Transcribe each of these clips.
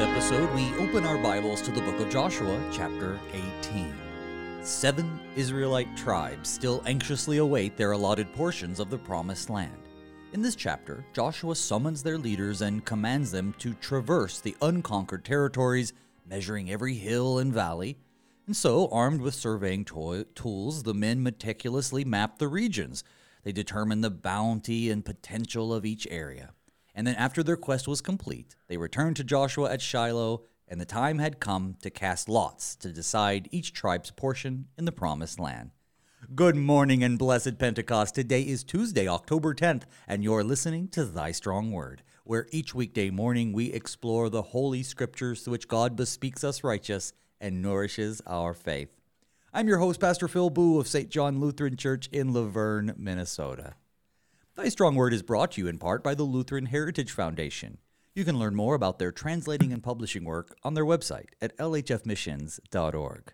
Episode, we open our Bibles to the book of Joshua, chapter 18. Seven Israelite tribes still anxiously await their allotted portions of the promised land. In this chapter, Joshua summons their leaders and commands them to traverse the unconquered territories, measuring every hill and valley. And so, armed with surveying to- tools, the men meticulously map the regions. They determine the bounty and potential of each area. And then, after their quest was complete, they returned to Joshua at Shiloh, and the time had come to cast lots to decide each tribe's portion in the promised land. Good morning and blessed Pentecost. Today is Tuesday, October 10th, and you're listening to Thy Strong Word, where each weekday morning we explore the holy scriptures through which God bespeaks us righteous and nourishes our faith. I'm your host, Pastor Phil Booe of St. John Lutheran Church in Luverne, Minnesota. Thy Strong Word is brought to you in part by the Lutheran Heritage Foundation. You can learn more about their translating and publishing work on their website at lhfmissions.org.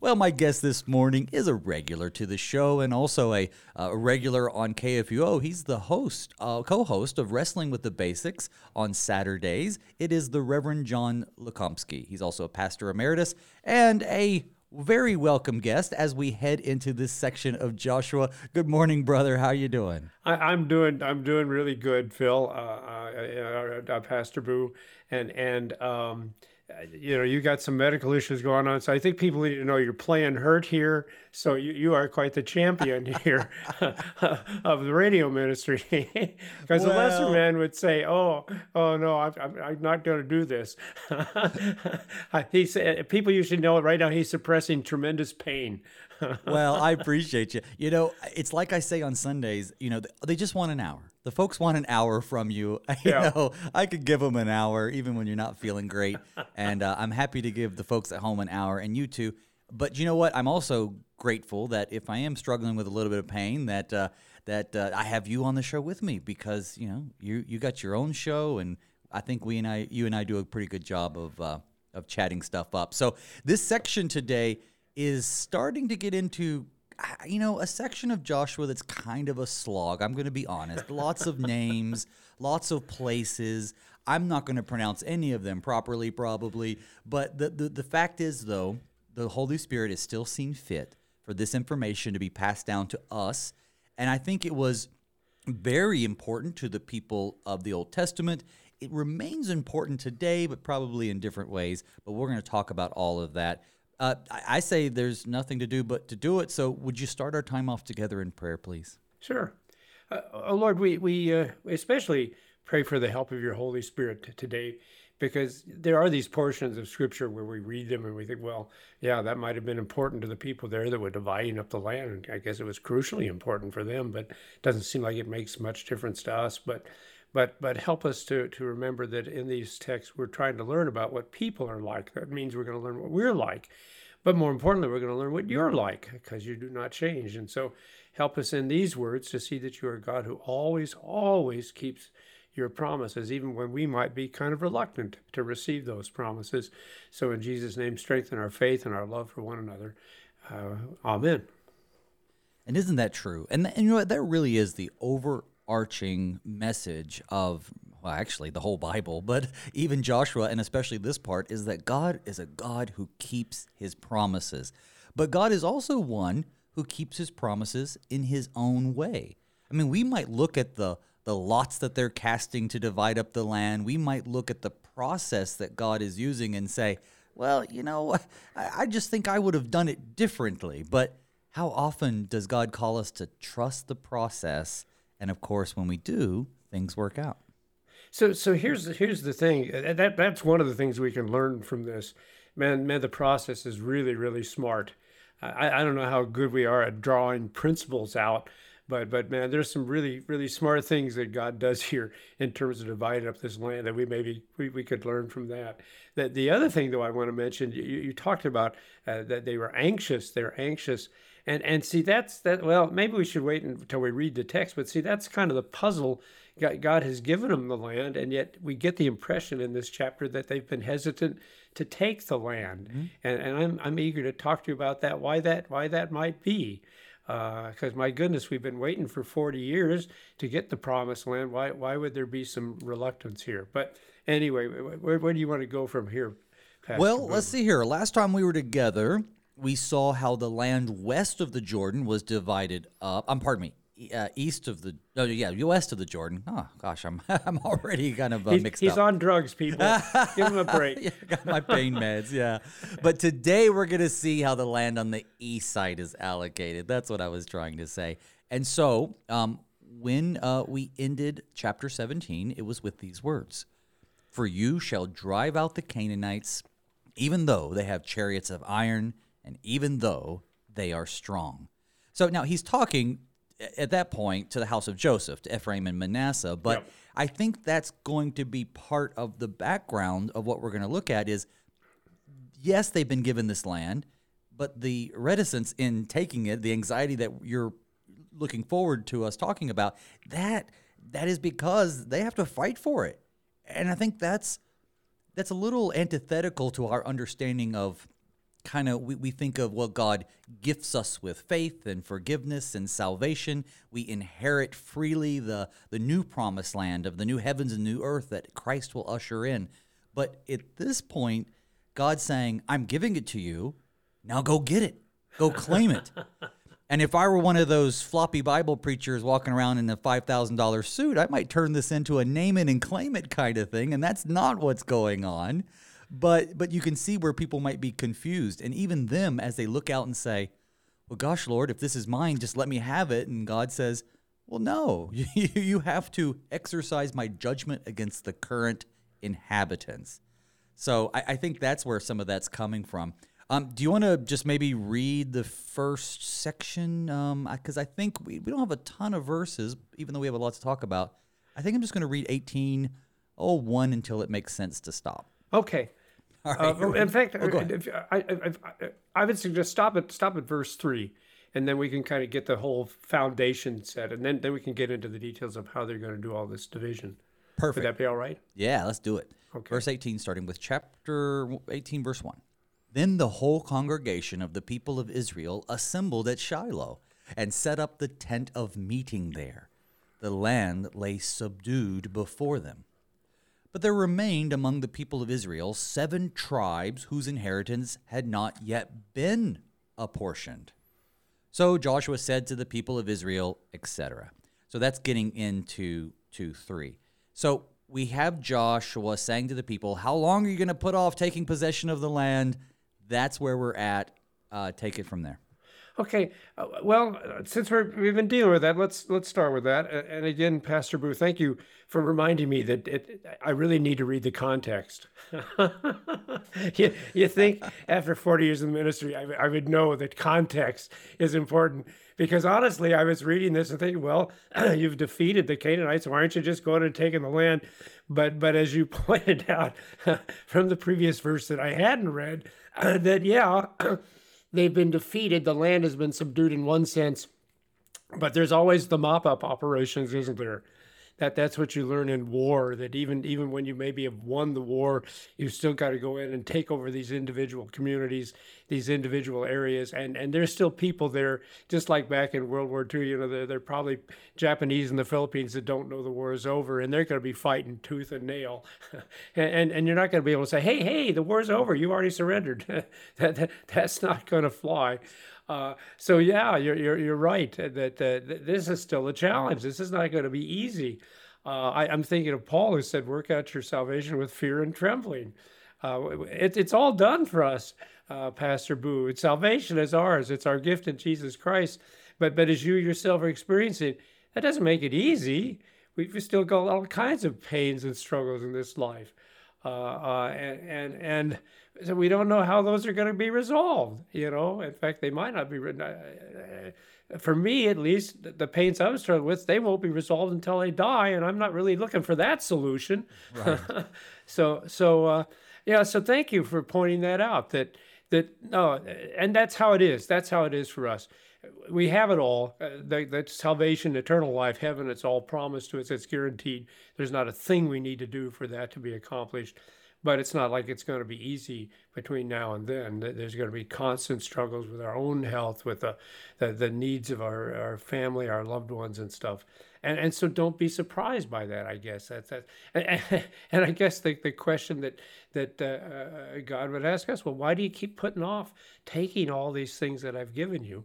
Well, my guest this morning is a regular to the show and also a, uh, regular on KFUO. He's the host, uh, co-host of Wrestling with the Basics on Saturdays. It is the Reverend John Lukomski. He's also a pastor emeritus and a very welcome guest as we head into this section of Joshua. Good morning, brother. How you doing? I, am doing. I'm doing really good, Phil. Uh, uh, uh, Pastor Booe, and and um, you know, you got some medical issues going on. So I think people need to know you're playing hurt here. So you, you are quite the champion here of the radio ministry. Because well, a lesser man would say, oh, oh no, I'm, I'm, I'm not going to do this. he said, people usually know it right now. He's suppressing tremendous pain. Well, I appreciate you. You know, it's like I say on Sundays, you know, they just want an hour the folks want an hour from you. You yeah. know, I could give them an hour even when you're not feeling great, and uh, I'm happy to give the folks at home an hour, and you too. But you know what? I'm also grateful that if I am struggling with a little bit of pain, that uh, that uh, I have you on the show with me because you know you you got your own show, and I think we and I, you and I, do a pretty good job of uh, of chatting stuff up. So this section today is starting to get into uh, you know, a section of Joshua that's kind of a slog. I'm going to be honest. Lots of names, lots of places. I'm not going to pronounce any of them properly, probably. But the, the, the fact is, though, the Holy Spirit is still seen fit for this information to be passed down to us. And I think it was very important to the people of the Old Testament. It remains important today, but probably in different ways. But we're going to talk about all of that. Uh, I, say there's nothing to do but to do it. So, would you start our time off together in prayer, please? Sure. Uh, oh Lord, we we uh, especially pray for the help of your Holy Spirit t- today, because there are these portions of Scripture where we read them and we think, well, yeah, that might have been important to the people there that were dividing up the land, and I guess it was crucially important for them, but it doesn't seem like it makes much difference to us. But but but help us to to remember that in these texts we're trying to learn about what people are like. That means we're going to learn what we're like, but more importantly, we're going to learn what you're like because you do not change. And so, help us in these words to see that you are God who always always keeps your promises, even when we might be kind of reluctant to receive those promises. So, in Jesus' name, strengthen our faith and our love for one another. Uh, amen. And isn't that true? And, and you know what? That really is the overarching message of well, actually, the whole Bible, but even Joshua, and especially this part, is that God is a God who keeps his promises. But God is also one who keeps his promises in his own way. I mean, we might look at the, the lots that they're casting to divide up the land, we might look at the process that God is using and say, well, you know, I, I just think I would have done it differently. But how often does God call us to trust the process? And of course, when we do, things work out. So, so here's here's the thing. That that's one of the things we can learn from this. Man, man, the process is really really smart. I, I don't know how good we are at drawing principles out, but but man, there's some really really smart things that God does here in terms of dividing up this land that we maybe we, we could learn from that. That the other thing though I want to mention, you, you talked about uh, that they were anxious. They're anxious and and see that's that. Well, maybe we should wait until we read the text. But see, that's kind of the puzzle. God has given them the land, and yet we get the impression in this chapter that they've been hesitant to take the land. Mm-hmm. And, and I'm I'm eager to talk to you about that. Why that why that might be. Because my goodness, we've been waiting for 40 years to get the promised land. Why, why would there be some reluctance here? But anyway, where, where do you want to go from here? Pastor Well, Booe? let's see here. Last time we were together, we saw how the land west of the Jordan was divided up. Um, pardon me, uh, east of the. Oh, yeah, west of the Jordan. Oh gosh, I'm I'm already kind of uh, He's, mixed he's up. on drugs, people. Give him a break. yeah, got my pain meds. Yeah, but today we're gonna see how the land on the east side is allocated. That's what I was trying to say. And so, um, when uh, we ended chapter 17, it was with these words: "For you shall drive out the Canaanites, even though they have chariots of iron, and even though they are strong." So now he's talking at that point to the house of Joseph, to Ephraim and Manasseh, but Yep. I think that's going to be part of the background of what we're going to look at is yes, they've been given this land, but the reticence in taking it, the anxiety that you're looking forward to us talking about, that that is because they have to fight for it. And I think that's that's a little antithetical to our understanding of kind of we, we think of what god gifts us with faith and forgiveness and salvation we inherit freely the the new promised land of the new heavens and new earth that christ will usher in but at this point god's saying i'm giving it to you now go get it go claim it and if I were one of those floppy Bible preachers walking around in a $5,000 suit, I might turn this into a name it and claim it kind of thing. And that's not what's going on. But, but you can see where people might be confused. And even them, as they look out and say, Well, gosh, Lord, if this is mine, just let me have it. And God says, Well, no, you have to exercise my judgment against the current inhabitants. So I, I think that's where some of that's coming from. Um, do you want to just maybe read the first section? Because I think we, we don't have a ton of verses, even though we have a lot to talk about. I think I'm just going to read 1801 until it makes sense to stop. Okay. Uh, in fact, ahead. if, I, I, I, would suggest stop at stop at verse three, and then we can kind of get the whole foundation set, and then then we can get into the details of how they're going to do all this division. Perfect. Would that be all right? Yeah, let's do it. Verse 18, starting with chapter 18, verse 1. Then the whole congregation of the people of Israel assembled at Shiloh and set up the tent of meeting there. The land lay subdued before them. But there remained among the people of Israel seven tribes whose inheritance had not yet been apportioned. So Joshua said to the people of Israel, etc. So that's getting into to three. So we have Joshua saying to the people, How long are you going to put off taking possession of the land? That's where we're at. Uh, take it from there. Okay. Uh, well, uh, since we're, we've been dealing with that, let's let's start with that. And again, Pastor Booe, thank you for reminding me that it, I really need to read the context. you, you think after 40 years in the ministry, I, I would know that context is important. Because honestly, I was reading this and thinking, well, you've defeated the Canaanites. Why aren't you just going and taking the land? But but as you pointed out from the previous verse that I hadn't read, that yeah, they've been defeated. The land has been subdued in one sense, but there's always the mop up operations, isn't there? That that's what you learn in war. That even even when you maybe have won the war, you still got to go in and take over these individual communities, these individual areas, and and there's still people there, just like back in World War II. You know, they're, they're probably Japanese in the Philippines that don't know the war is over, and they're going to be fighting tooth and nail, and, and and you're not going to be able to say, hey hey, the war's over, you already surrendered. that, that that's not going to fly. Uh, so yeah, you're, you're, you're right that, this is still a challenge. This is not going to be easy. Uh, I, I'm thinking of Paul who said, "Work out your salvation with fear and trembling." Uh, it, it's all done for us, uh, Pastor Booe. It's salvation is ours. It's our gift in Jesus Christ. But but as you yourself are experiencing, that doesn't make it easy. We've still got all kinds of pains and struggles in this life, uh, uh, and and and so we don't know how those are going to be resolved. You know, in fact, they might not be. re- uh, For me, at least, the- pains I'm struggling with, they won't be resolved until I die, and I'm not really looking for that solution. so, so uh, yeah. So, thank you for pointing that out. That that no, and that's how it is. That's how it is for us. We have it all. Uh, that salvation, eternal life, heaven. It's all promised to us. It's guaranteed. There's not a thing we need to do for that to be accomplished. But it's not like it's going to be easy between now and then. There's going to be constant struggles with our own health, with the, the, the needs of our, our family, our loved ones, and stuff. And, and so don't be surprised by that, I guess. That's, that. and, and I guess the, the question that, that uh, uh, God would ask us well, why do you keep putting off taking all these things that I've given you?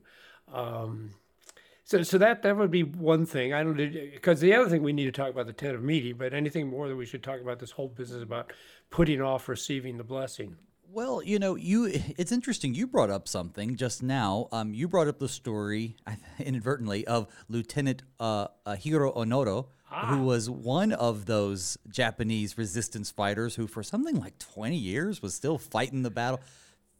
Um, so, so that that would be one thing. I don't because the other thing we need to talk about the tent of meeting, but anything more that we should talk about this whole business about putting off receiving the blessing. Well, you know, you it's interesting. You brought up something just now. Um, you brought up the story inadvertently of Lieutenant uh, uh, Hiro Onoda, ah. who was one of those Japanese resistance fighters who, for something like twenty years, was still fighting the battle.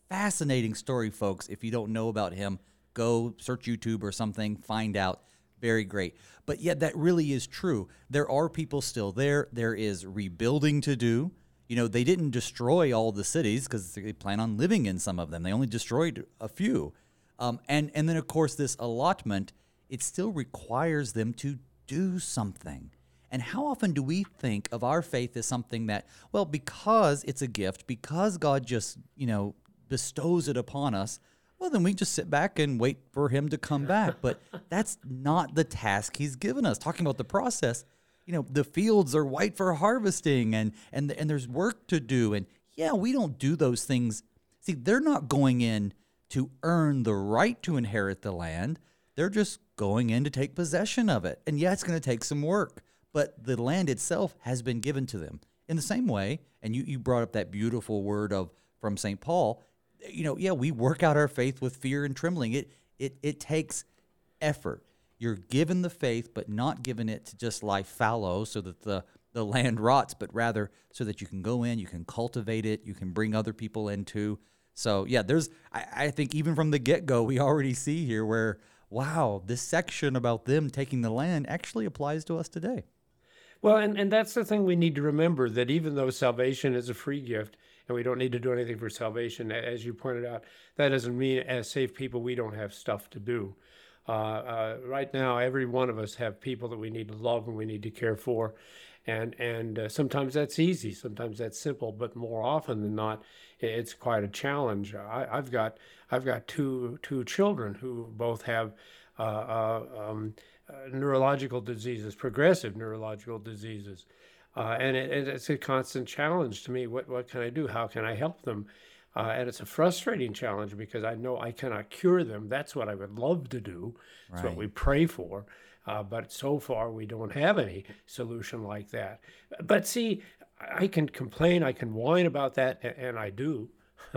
Fascinating story, folks. If you don't know about him, go search YouTube or something, find out. Very great. But yet, that really is true. There are people still there. There is rebuilding to do you know, they didn't destroy all the cities because they plan on living in some of them. They only destroyed a few. Um, and, and then, of course, this allotment, it still requires them to do something. And how often do we think of our faith as something that, well, because it's a gift, because God just, you know, bestows it upon us, well, then we just sit back and wait for Him to come back. But that's not the task He's given us. Talking about the process, you know the fields are white for harvesting and and and there's work to do. And yeah we don't do those things. See they're not going in to earn the right to inherit the land. They're just going in to take possession of it. And yeah it's going to take some work but the land itself has been given to them. In the same way and you you brought up that beautiful word of from St Paul you know yeah we work out our faith with fear and trembling it it it takes effort you're given the faith, but not given it to just lie fallow so that the, the land rots, but rather so that you can go in, you can cultivate it, you can bring other people into. So, yeah, there's, I, I think even from the get go, we already see here where, wow, this section about them taking the land actually applies to us today. Well, and, and that's the thing we need to remember that even though salvation is a free gift and we don't need to do anything for salvation, as you pointed out, that doesn't mean as saved people we don't have stuff to do. Uh, uh, right now, every one of us have people that we need to love and we need to care for, and and uh, sometimes that's easy, sometimes that's simple, but more often than not, it's quite a challenge. I, have got I've got two two children who both have. Uh, uh, um, neurological diseases, progressive neurological diseases, and it, it's a constant challenge to me. What what can I do? How can I help them? Uh, and it's a frustrating challenge because I know I cannot cure them. That's what I would love to do. That's right. what we pray for. Uh, but so far, we don't have any solution like that. But see, I can complain, I can whine about that, and I do.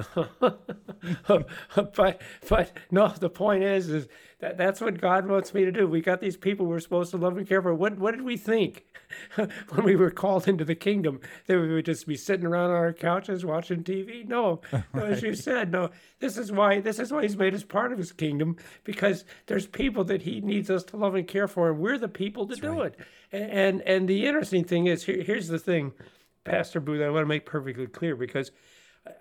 but but no, the point is is that that's what God wants me to do. We got these people we're supposed to love and care for. What what did we think when we were called into the kingdom? That we would just be sitting around on our couches watching TV? No, no as you said, no. This is why this is why He's made us part of His kingdom because there's people that He needs us to love and care for, and we're the people to that's do right. it. And, and and the interesting thing is here, here's the thing, Pastor Booe. I want to make perfectly clear because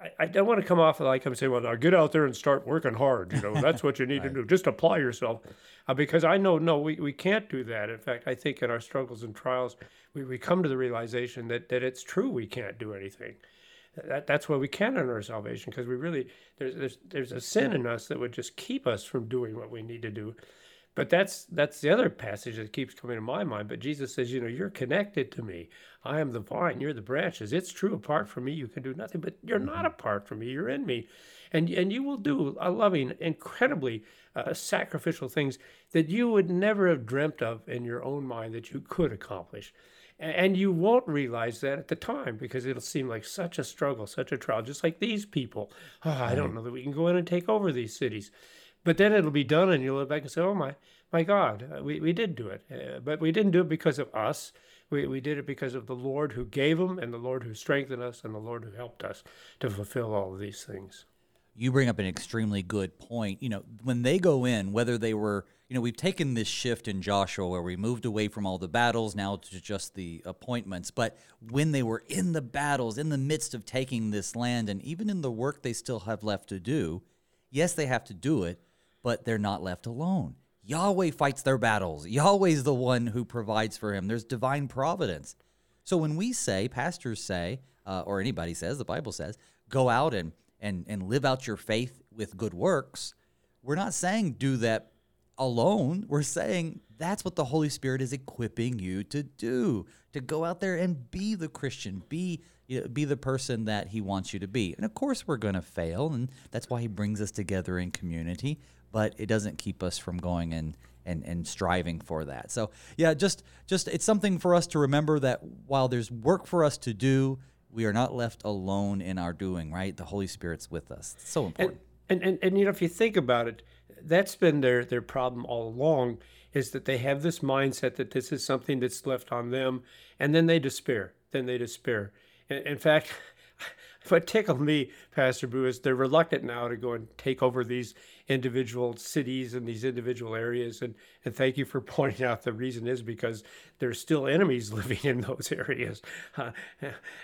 I, I, don't want to come off like I'm saying, well, now get out there and start working hard. You know, that's what you need right. to do. Just apply yourself. Uh, because I know, no, we, we can't do that. In fact, I think in our struggles and trials, we, we come to the realization that, that it's true we can't do anything. That, that's why we can't earn our salvation because we really, there's, there's, there's a sin in us that would just keep us from doing what we need to do. But that's that's the other passage that keeps coming to my mind. But Jesus says, you know, you're connected to me. I am the vine, you're the branches. It's true, apart from me, you can do nothing. But you're not mm-hmm. apart from me, you're in me. And, and you will do a loving, incredibly uh, sacrificial things that you would never have dreamt of in your own mind that you could accomplish. And you won't realize that at the time because it'll seem like such a struggle, such a trial, just like these people. Oh, I don't know that we can go in and take over these cities. But then it'll be done, and you'll look back and say, "Oh my, my God, uh, we, we did do it." Uh, but we didn't do it because of us. We, we did it because of the Lord who gave them, and the Lord who strengthened us, and the Lord who helped us to fulfill all of these things. You bring up an extremely good point. You know, when they go in, whether they were, you know, we've taken this shift in Joshua where we moved away from all the battles now to just the appointments. But when they were in the battles, in the midst of taking this land, and even in the work they still have left to do, yes, they have to do it, but they're not left alone. Yahweh fights their battles. Yahweh's the one who provides for him. There's divine providence. So when we say, pastors say, uh, or anybody says, the Bible says, go out and, and, and live out your faith with good works, we're not saying do that alone. We're saying that's what the Holy Spirit is equipping you to do to go out there and be the Christian, be you know, be the person that He wants you to be. And of course, we're going to fail, and that's why He brings us together in community. But it doesn't keep us from going and and and striving for that. So yeah, just just it's something for us to remember that while there's work for us to do, we are not left alone in our doing. Right, the Holy Spirit's with us. It's so important. And, and and and you know, if you think about it, that's been their their problem all along is that they have this mindset that this is something that's left on them, and then they despair. Then they despair. In, in fact, what tickled me, Pastor Booe, is they're reluctant now to go and take over these individual cities and these individual areas. And, and thank you for pointing out the reason is because there's still enemies living in those areas. Uh,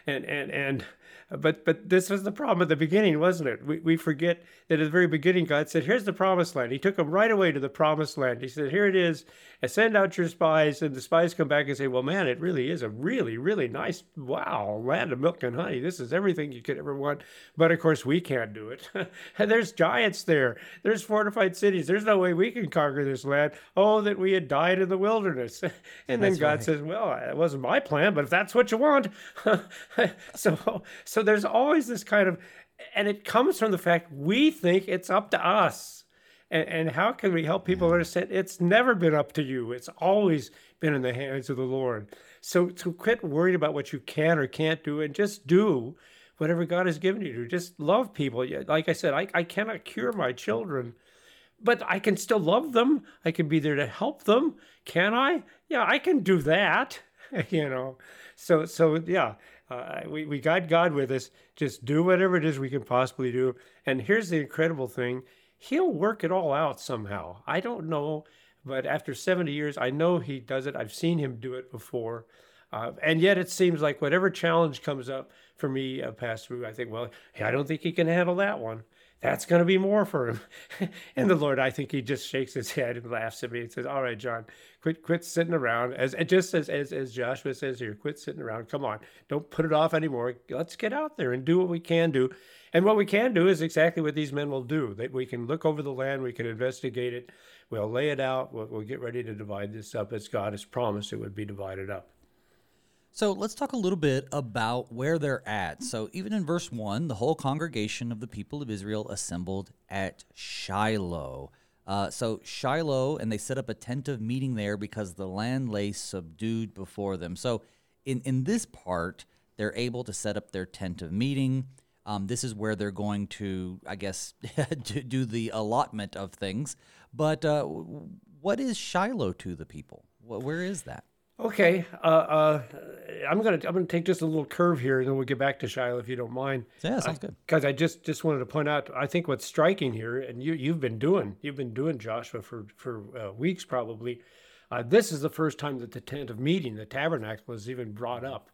and, and, and, but, but this was the problem at the beginning, wasn't it? We, we forget that at the very beginning, God said, here's the promised land. He took them right away to the promised land. He said, here it is. And send out your spies. And the spies come back and say, well, man, it really is a really, really nice, wow, land of milk and honey. This is everything you could ever want. But of course, we can't do it. there's giants there. There's fortified cities. There's no way we can conquer this land. Oh, that we had died in the wilderness. and then God right. says, well, uh, it wasn't my plan, but if that's what you want. so, so there's always this kind of, and it comes from the fact we think it's up to us. And, and how can we help people mm. understand it's never been up to you? It's always been in the hands of the Lord. So to quit worrying about what you can or can't do and just do whatever God has given you to. Just love people. Like I said, I, I cannot cure my children, but I can still love them. I can be there to help them. Can I? Yeah, I can do that. you know, so so yeah, uh, we we got God with us. Just do whatever it is we can possibly do. And here's the incredible thing: He'll work it all out somehow. I don't know, but after 70 years, I know He does it. I've seen Him do it before. Uh, and yet it seems like whatever challenge comes up for me, uh, Pastor, I think, well, I don't think he can handle that one. That's going to be more for him. and the Lord, I think he just shakes his head and laughs at me and says, all right, John, quit, quit sitting around. As just as, as, as Joshua says here, quit sitting around. Come on, don't put it off anymore. Let's get out there and do what we can do. And what we can do is exactly what these men will do. That we can look over the land, we can investigate it, we'll lay it out, we'll, we'll get ready to divide this up as God has promised it would be divided up. So let's talk a little bit about where they're at. So, even in verse 1, the whole congregation of the people of Israel assembled at Shiloh. Uh, so, Shiloh, and they set up a tent of meeting there because the land lay subdued before them. So, in, in this part, they're able to set up their tent of meeting. Um, this is where they're going to, I guess, do the allotment of things. But uh, what is Shiloh to the people? Where is that? Okay, uh, uh, I'm gonna I'm gonna take just a little curve here, and then we'll get back to Shiloh if you don't mind. Yeah, sounds good. Because I just just wanted to point out, I think what's striking here, and you you've been doing you've been doing Joshua for for uh, weeks probably. Uh, this is the first time that the tent of meeting, the tabernacle, is even brought up,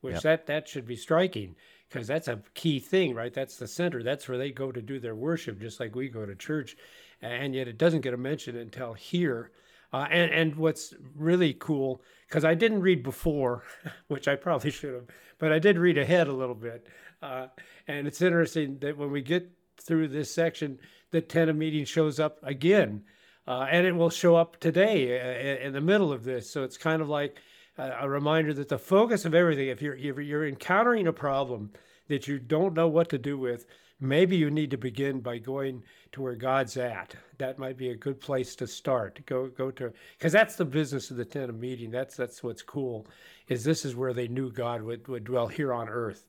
which yep. that that should be striking because that's a key thing, right? That's the center. That's where they go to do their worship, just like we go to church, and yet it doesn't get a mention until here. Uh, and and what's really cool because I didn't read before, which I probably should have, but I did read ahead a little bit. Uh, and it's interesting that when we get through this section, the of meeting shows up again, uh, and it will show up today uh, in the middle of this. So it's kind of like a reminder that the focus of everything, if you're if you're encountering a problem that you don't know what to do with, maybe you need to begin by going to where God's at. That might be a good place to start. Go go to because that's the business of the tent of meeting. That's that's what's cool. Is this is where they knew God would, would dwell here on earth.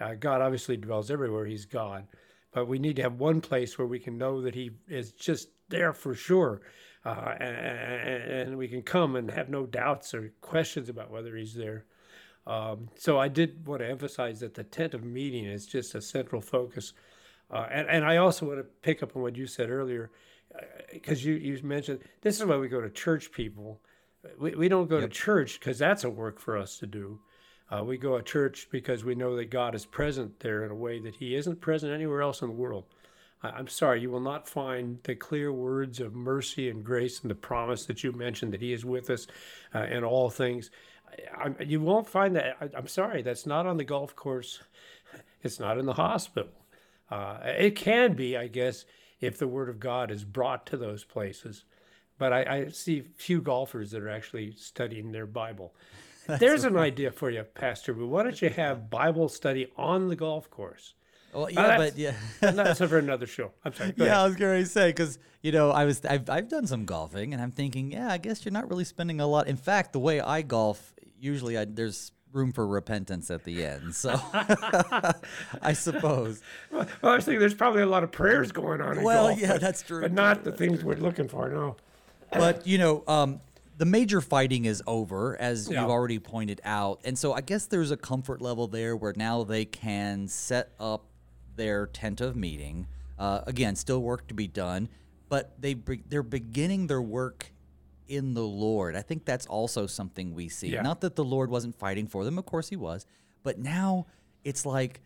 Uh, God obviously dwells everywhere. He's God, but we need to have one place where we can know that He is just there for sure, uh, and, and, we can come and have no doubts or questions about whether He's there. Um, so I did want to emphasize that the tent of meeting is just a central focus. Uh, and, and I also want to pick up on what you said earlier, because uh, you, you mentioned this is why we go to church, people. We, we don't go yep. to church because that's a work for us to do. Uh, we go to church because we know that God is present there in a way that He isn't present anywhere else in the world. I'm sorry, you will not find the clear words of mercy and grace and the promise that you mentioned that He is with us uh, in all things I, you won't find that. I, am sorry, that's not on the golf course. It's not in the hospital. Uh, it can be, I guess, if the Word of God is brought to those places. But I, I see few golfers that are actually studying their Bible. There's an idea for you, Pastor Booe. Why don't you have Bible study on the golf course? Well, uh, yeah, but yeah, that's for another show. I'm sorry. yeah, ahead. I was going to say because you know I was I've I've done some golfing and I'm thinking, yeah, I guess you're not really spending a lot. In fact, the way I golf, usually I, there's room for repentance at the end. So I suppose. Well, I was thinking there's probably a lot of prayers going on. Well, golf, yeah, but, that's true. But not the things true. we're looking for. No. But you know, um, the major fighting is over, as yeah. you've already pointed out, and so I guess there's a comfort level there where now they can set up their tent of meeting. Uh, again, still work to be done, but they they're beginning their work in the Lord. I think that's also something we see. Yeah. Not that the Lord wasn't fighting for them, of course he was, but now it's like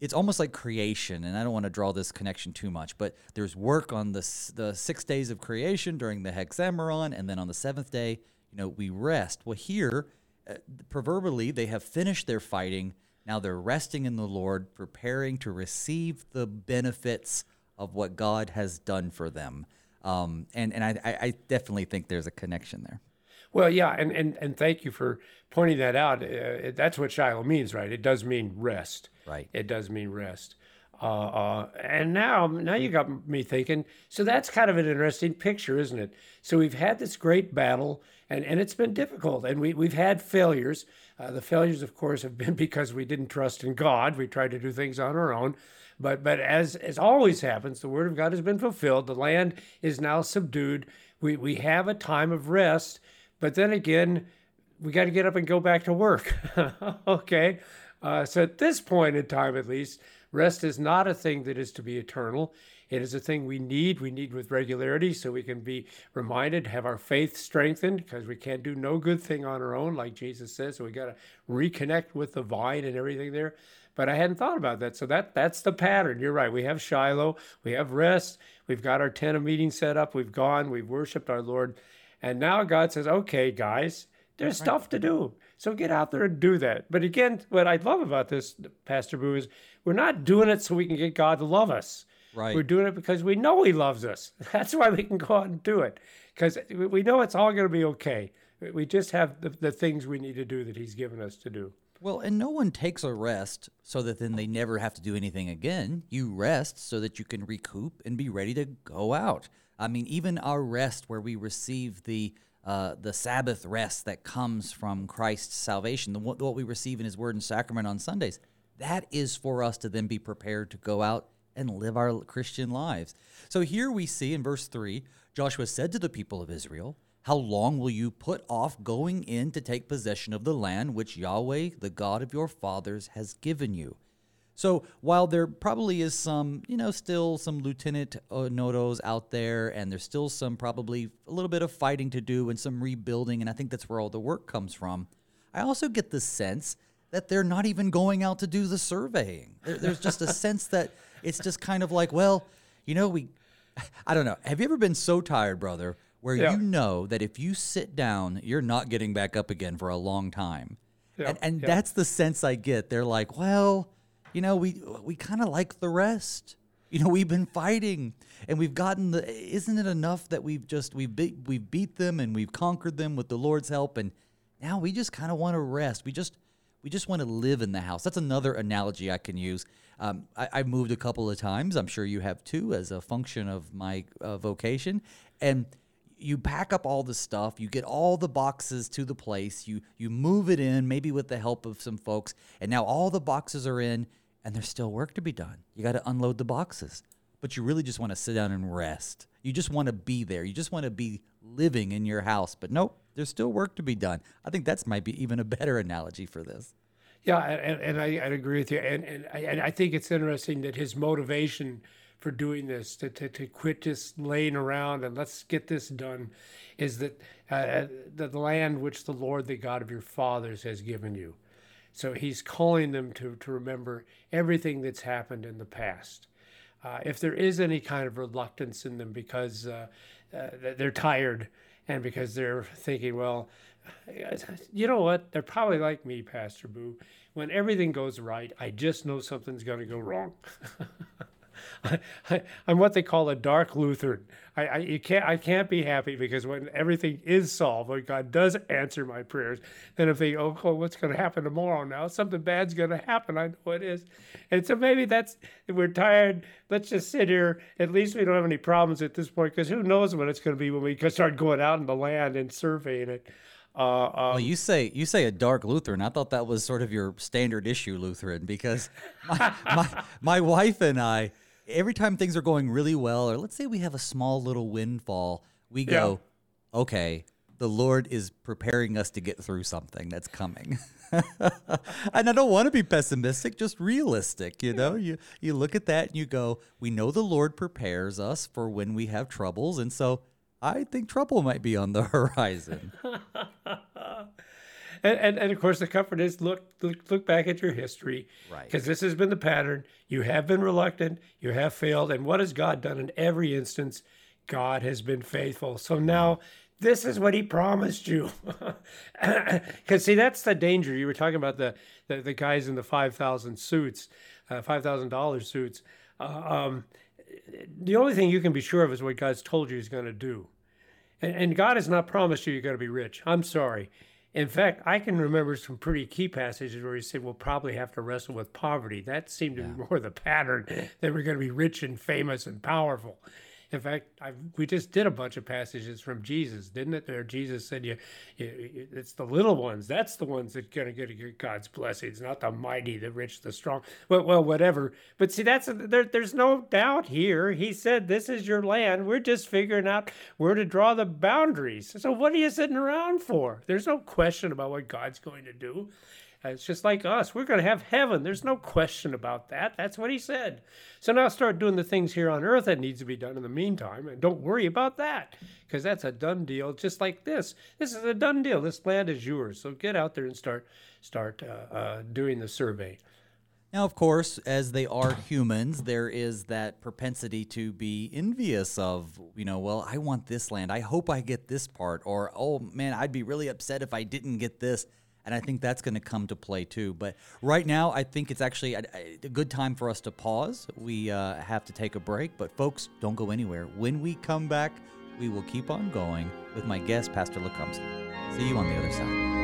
it's almost like creation and I don't want to draw this connection too much, but there's work on the the 6 days of creation during the hexameron and then on the 7th day, you know, we rest. Well, here uh, proverbially they have finished their fighting. Now they're resting in the Lord, preparing to receive the benefits of what God has done for them. Um, and and I, I definitely think there's a connection there. Well, yeah, and, and, and thank you for pointing that out. Uh, that's what Shiloh means, right? It does mean rest. Right. It does mean rest. Uh, uh, and now, now you got me thinking. So that's kind of an interesting picture, isn't it? So we've had this great battle, and, and it's been difficult, and we we've had failures. Uh, the failures, of course, have been because we didn't trust in God. We tried to do things on our own. But but as as always happens, the word of God has been fulfilled. The land is now subdued. We we have a time of rest, but then again, we got to get up and go back to work. okay, uh, so at this point in time, at least, rest is not a thing that is to be eternal. It is a thing we need. We need with regularity so we can be reminded, have our faith strengthened, because we can't do no good thing on our own, like Jesus says. So we got to reconnect with the vine and everything there but I hadn't thought about that. So that that's the pattern. You're right. We have Shiloh, we have rest, we've got our tent of meeting set up, we've gone, we've worshiped our Lord, and now God says, "Okay, guys, there's right. stuff to do. So get out there and do that." But again, what I love about this, Pastor Booe, is we're not doing it so we can get God to love us. Right. We're doing it because we know He loves us. That's why we can go out and do it because we know it's all going to be okay. We just have the, the things we need to do that He's given us to do. Well, and no one takes a rest so that then they never have to do anything again. You rest so that you can recoup and be ready to go out. I mean, even our rest where we receive the uh, the Sabbath rest that comes from Christ's salvation, the, what we receive in His Word and Sacrament on Sundays, that is for us to then be prepared to go out and live our Christian lives. So here we see in verse 3 Joshua said to the people of Israel, how long will you put off going in to take possession of the land which Yahweh, the God of your fathers, has given you? So while there probably is some, you know, still some Lieutenant Nodos out there, and there's still some probably a little bit of fighting to do and some rebuilding, and I think that's where all the work comes from. I also get the sense that they're not even going out to do the surveying. There, there's just a sense that it's just kind of like, well, you know, we, I don't know. Have you ever been so tired, brother, where yeah. you know that if you sit down, you're not getting back up again for a long time. Yeah. And, and yeah. that's the sense I get. They're like, well, you know, we we kind of like the rest. You know, we've been fighting and we've gotten the. Isn't it enough that we've just we've beat we've beat them and we've conquered them with the Lord's help, and now we just kind of want to rest. We just we just want to live in the house. That's another analogy I can use. Um, I, have moved a couple of times. I'm sure you have too, as a function of my uh, vocation, and you pack up all the stuff, you get all the boxes to the place, you you move it in, maybe with the help of some folks, and now all the boxes are in, and there's still work to be done. You got to unload the boxes, but you really just want to sit down and rest. You just want to be there. You just want to be living in your house. But nope, there's still work to be done. I think that's might be even a better analogy for this. Yeah, and, and I, I agree with you, and and I, and I think it's interesting that his motivation for doing this, to, to, to quit just laying around and let's get this done, is that uh, uh, the land which the Lord, the God of your fathers, has given you. So he's calling them to, to remember everything that's happened in the past. Uh, if there is any kind of reluctance in them because uh, uh, they're tired and because they're thinking, well, you know what? They're probably like me, Pastor Booe. When everything goes right, I just know something's going to go wrong. I, am what they call a dark Lutheran. I, I, you can't I can't be happy because when everything is solved, when God does answer my prayers, then if they oh, oh what's going to happen tomorrow now? Something bad's going to happen. I know it is, and so maybe that's we're tired. Let's just sit here. At least we don't have any problems at this point because who knows what it's going to be when we start going out in the land and surveying it. Uh, um, well, you say you say a dark Lutheran. I thought that was sort of your standard issue Lutheran because my, my, my wife and I every time things are going really well, or let's say we have a small little windfall, we go, yeah. okay, the Lord is preparing us to get through something that's coming. and I don't want to be pessimistic, just realistic, you know? You you look at that and you go, we know the Lord prepares us for when we have troubles, and so I think trouble might be on the horizon. and, and, and of course, the comfort is look, look, look back at your history. Right. Because this has been the pattern. You have been reluctant, you have failed. And what has God done in every instance? God has been faithful. So now this is what he promised you. Because see, that's the danger. You were talking about the the, the guys in the five thousand suits, uh, five thousand dollars suits. Uh, um, the only thing you can be sure of is what God's told you He's going to do, and, and God has not promised you you're going to be rich. I'm sorry. In fact, I can remember some pretty key passages where he said we'll probably have to wrestle with poverty. That seemed to yeah. be more the pattern that we're going to be rich and famous and powerful. In fact, I, we just did a bunch of passages from Jesus, didn't it? There, Jesus said, "You, you it's the little ones. That's the ones that going to get God's blessings, not the mighty, the rich, the strong." Well, well, whatever. But see, that's there, there's no doubt here. He said, "This is your land." We're just figuring out where to draw the boundaries. So, what are you sitting around for? There's no question about what God's going to do. It's just like us. We're going to have heaven. There's no question about that. That's what he said. So now start doing the things here on earth that needs to be done in the meantime, and don't worry about that because that's a done deal. Just like this, this is a done deal. This land is yours. So get out there and start start uh, uh, doing the survey. Now, of course, as they are humans, there is that propensity to be envious of, you know, well, I want this land. I hope I get this part. Or, oh man, I'd be really upset if I didn't get this and I think that's going to come to play too. But right now, I think it's actually a, a good time for us to pause. We uh, have to take a break, but folks, don't go anywhere. When we come back, we will keep on going with my guest, Pastor Lukomski. See you on the other side.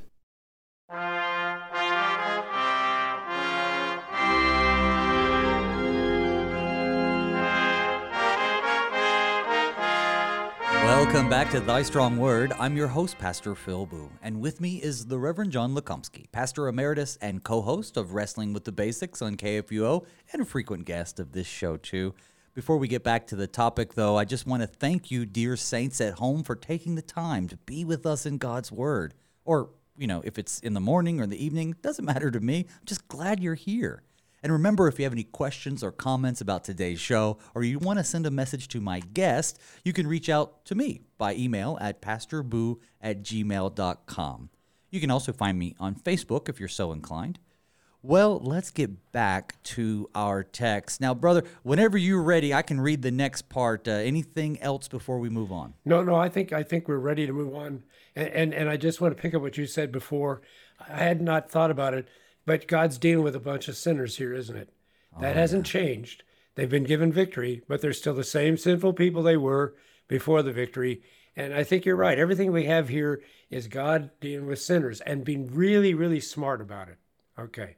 Welcome back to Thy Strong Word. I'm your host, Pastor Phil Booe, and with me is the Reverend John Lukomski, Pastor Emeritus and co host of Wrestling with the Basics on KFUO, and a frequent guest of this show, too. Before we get back to the topic, though, I just want to thank you, dear saints at home, for taking the time to be with us in God's Word. Or, you know, if it's in the morning or in the evening, doesn't matter to me. I'm just glad you're here. And remember, if you have any questions or comments about today's show, or you want to send a message to my guest, you can reach out to me by email at pastorboo at gmail.com. You can also find me on Facebook if you're so inclined. Well, let's get back to our text. Now, brother, whenever you're ready, I can read the next part. Uh, anything else before we move on? No, no, I think I think we're ready to move on. And, and and I just want to pick up what you said before. I had not thought about it. But God's dealing with a bunch of sinners here, isn't it? That oh, hasn't yeah. changed. They've been given victory, but they're still the same sinful people they were before the victory. And I think you're right. Everything we have here is God dealing with sinners and being really, really smart about it. Okay.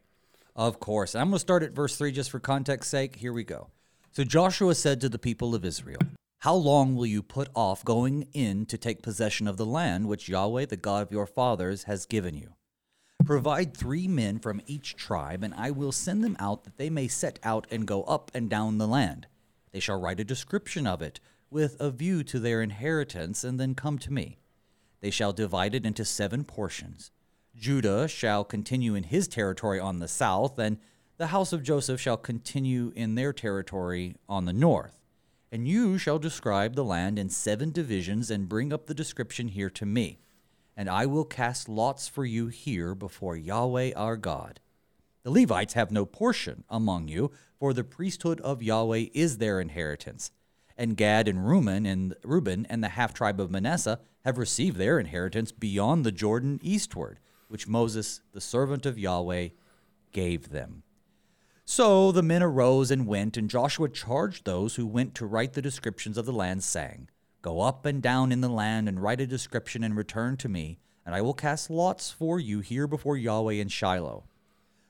Of course. I'm going to start at verse 3 just for context sake. Here we go. So Joshua said to the people of Israel, How long will you put off going in to take possession of the land which Yahweh, the God of your fathers, has given you? Provide three men from each tribe, and I will send them out that they may set out and go up and down the land. They shall write a description of it, with a view to their inheritance, and then come to me. They shall divide it into seven portions. Judah shall continue in his territory on the south, and the house of Joseph shall continue in their territory on the north. And you shall describe the land in seven divisions and bring up the description here to me. And I will cast lots for you here before Yahweh our God. The Levites have no portion among you, for the priesthood of Yahweh is their inheritance. And Gad and Reuben and Reuben and the half tribe of Manasseh have received their inheritance beyond the Jordan eastward, which Moses, the servant of Yahweh, gave them. So the men arose and went, and Joshua charged those who went to write the descriptions of the land, saying, Go up and down in the land and write a description and return to me, and I will cast lots for you here before Yahweh in Shiloh.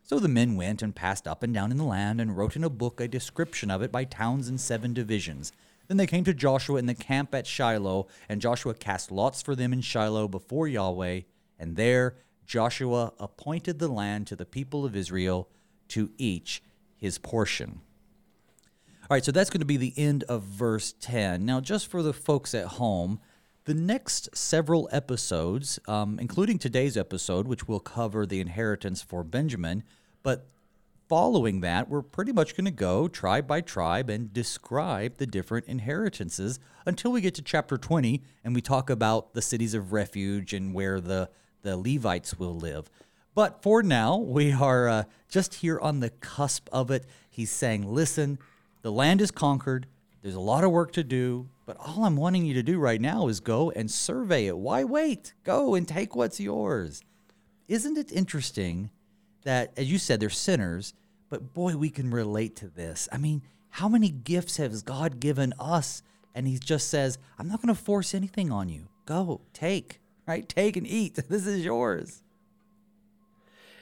So the men went and passed up and down in the land and wrote in a book a description of it by towns and seven divisions. Then they came to Joshua in the camp at Shiloh, and Joshua cast lots for them in Shiloh before Yahweh, and there Joshua appointed the land to the people of Israel to each his portion. All right, so that's going to be the end of verse 10. Now, just for the folks at home, the next several episodes, um, including today's episode, which will cover the inheritance for Benjamin, but following that, we're pretty much going to go tribe by tribe and describe the different inheritances until we get to chapter 20 and we talk about the cities of refuge and where the, the Levites will live. But for now, we are uh, just here on the cusp of it. He's saying, listen, the land is conquered. There's a lot of work to do, but all I'm wanting you to do right now is go and survey it. Why wait? Go and take what's yours. Isn't it interesting that, as you said, they're sinners, but boy, we can relate to this. I mean, how many gifts has God given us? And He just says, I'm not going to force anything on you. Go, take, right? Take and eat. This is yours.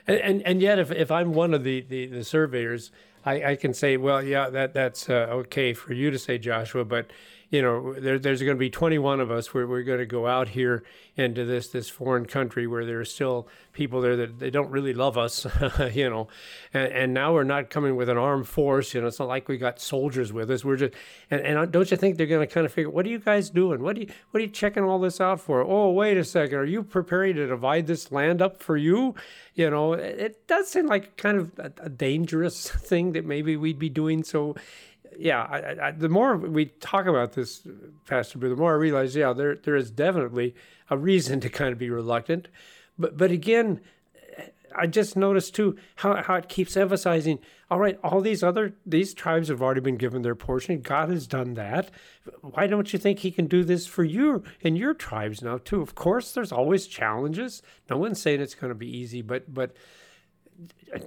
And, and, and yet, if, if I'm one of the, the, the surveyors, I, I can say, well, yeah, that that's uh, okay for you to say, Joshua, but you know, there, there's going to be 21 of us where we're going to go out here into this this foreign country where there are still people there that they don't really love us, you know, and, and now we're not coming with an armed force. You know, it's not like we got soldiers with us. We're just, and, and uh, don't you think they're going to kind of figure, what are you guys doing? What are you what are you checking all this out for? Oh, wait a second, are you preparing to divide this land up for you? You know, it, it does seem like kind of a, a dangerous thing that maybe we'd be doing. So yeah, I, I, the more we talk about this, Pastor Booe, the more I realize, yeah, there there is definitely a reason to kind of be reluctant. But but again, I just noticed too how, how it keeps emphasizing, all right, all these other these tribes have already been given their portion. God has done that. Why don't you think he can do this for you and your tribes now too? Of course, there's always challenges. No one's saying it's going to be easy, but but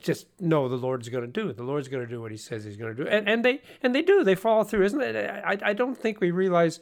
just know the Lord's going to do it. The Lord's going to do what He says He's going to do, and and they and they do. They follow through, isn't it? I I don't think we realize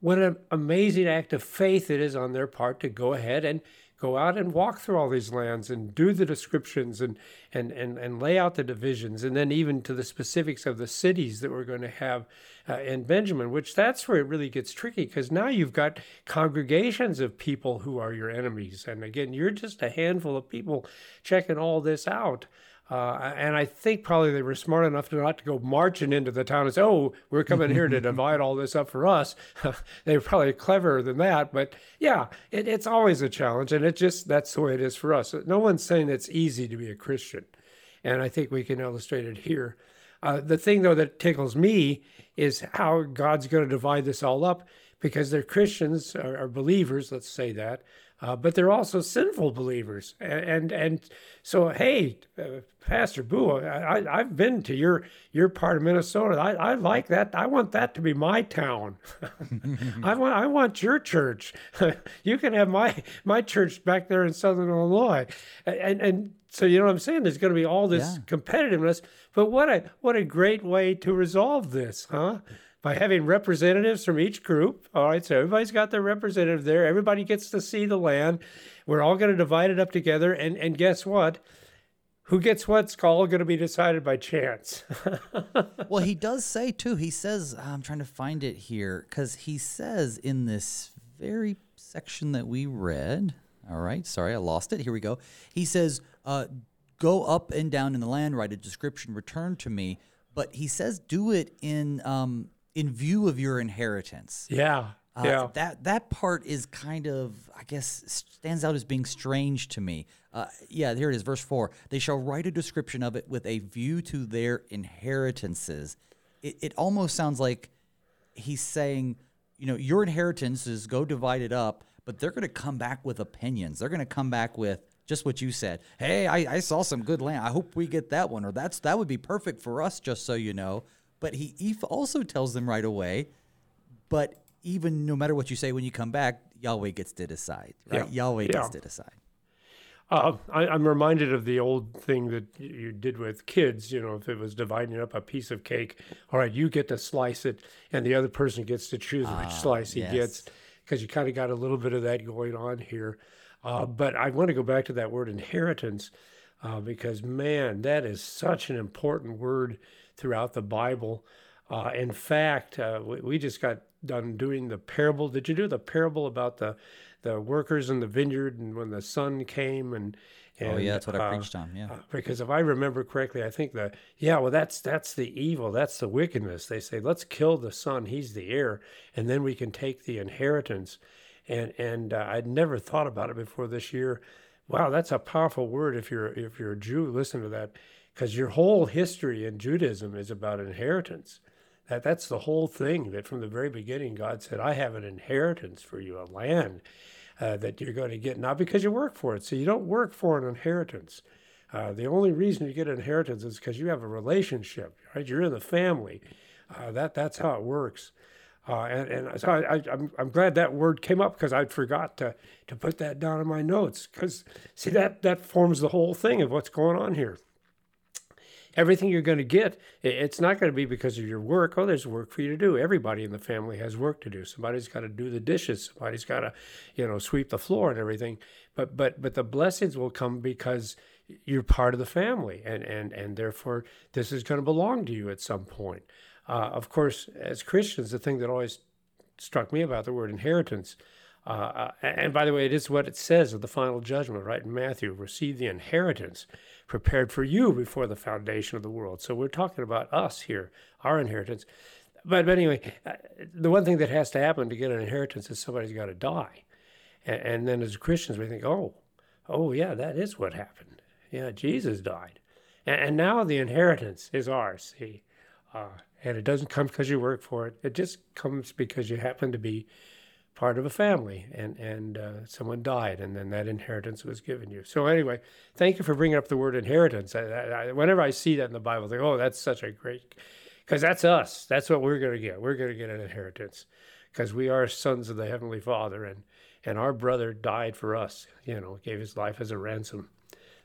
what an amazing act of faith it is on their part to go ahead and go out and walk through all these lands and do the descriptions and and and, and lay out the divisions and then even to the specifics of the cities that we're going to have uh, in Benjamin which that's where it really gets tricky because now you've got congregations of people who are your enemies. And again you're just a handful of people checking all this out uh, and I think probably they were smart enough to not to go marching into the town and say, "Oh, we're coming here to divide all this up for us." they were probably cleverer than that, but yeah, it, it's always a challenge, and it just that's the way it is for us. No one's saying it's easy to be a Christian, and I think we can illustrate it here. Uh, the thing though that tickles me is how God's going to divide this all up because they're Christians or, or believers, let's say that, uh, but they're also sinful believers. And and, and so, hey, uh, Pastor Booe, I, have been to your your part of Minnesota. I, I like that. I want that to be my town. I want I want your church. you can have my my church back there in Southern Illinois. And and so you know what I'm saying. There's going to be all this yeah. competitiveness. But what a what a great way to resolve this, huh? by having representatives from each group. All right, so everybody's got their representative there. Everybody gets to see the land. We're all going to divide it up together. And, and guess what? Who gets what's all going to be decided by chance. well, he does say too. He says, I'm trying to find it here because he says in this very section that we read. All right, sorry, I lost it. Here we go. He says, uh, "Go up and down in the land, write a description, return to me." But he says, "Do it in um, in view of your inheritance." Yeah, Uh, yeah. That that part is kind of, I guess, stands out as being strange to me. Uh, yeah, here it is, verse four. They shall write a description of it with a view to their inheritances. It, it almost sounds like he's saying, you know, your inheritances go divide it up, but they're going to come back with opinions. They're going to come back with just what you said. Hey, I, I saw some good land. I hope we get that one, or that's that would be perfect for us. Just so you know. But he, he also tells them right away. But even no matter what you say when you come back, Yahweh gets to decide. Right? Yeah. Yahweh gets Yeah. to decide. Uh, I, I'm reminded of the old thing that you did with kids. You know, if it was dividing up a piece of cake, all right, you get to slice it, and the other person gets to choose which slice he yes. gets, because you kind of got a little bit of that going on here. Uh, but I want to go back to that word inheritance, uh, because man, that is such an important word throughout the Bible. Uh, in fact, uh, we, we just got done doing the parable. Did you do the parable about the the workers in the vineyard and when the sun came and, and oh yeah, that's what I uh, preached on. Yeah. uh, because if I remember correctly, I think the yeah, well, that's that's the evil, that's the wickedness. They say let's kill the son; he's the heir, and then we can take the inheritance. And and uh, I'd never thought about it before this year. Wow, that's a powerful word. If you're if you're a Jew, listen to that, because your whole history in Judaism is about inheritance. That that's the whole thing. That from the very beginning, God said, "I have an inheritance for you, a land." uh, that you're going to get, not because you work for it. So you don't work for an inheritance. Uh, the only reason you get an inheritance is because you have a relationship, right? You're in the family. Uh, that that's how it works. Uh, and, and so I, I, I'm, I'm glad that word came up because I forgot to, to put that down in my notes. Because see that that forms the whole thing of what's going on here everything you're going to get, it's not going to be because of your work. Oh, there's work for you to do. Everybody in the family has work to do. Somebody's got to do the dishes. Somebody's got to, you know, sweep the floor and everything. But but but the blessings will come because you're part of the family, and and and therefore this is going to belong to you at some point. Uh, of course, as Christians, the thing that always struck me about the word inheritance. Uh, uh, and by the way, it is what it says of the final judgment, right in Matthew receive the inheritance prepared for you before the foundation of the world. So we're talking about us here, our inheritance. But, but anyway, uh, the one thing that has to happen to get an inheritance is somebody's got to die. And, and then as Christians, we think, oh, oh, yeah, that is what happened. Yeah, Jesus died. And, and now the inheritance is ours, see. Uh, and it doesn't come because you work for it. It just comes because you happen to be part of a family and and uh, someone died and then that inheritance was given you. So anyway thank you for bringing up the word inheritance. I, I, whenever i see that in the bible I think oh that's such a great because that's us. That's what we're going to get. We're going to get an inheritance because we are sons of the heavenly father and and our brother died for us you know gave his life as a ransom.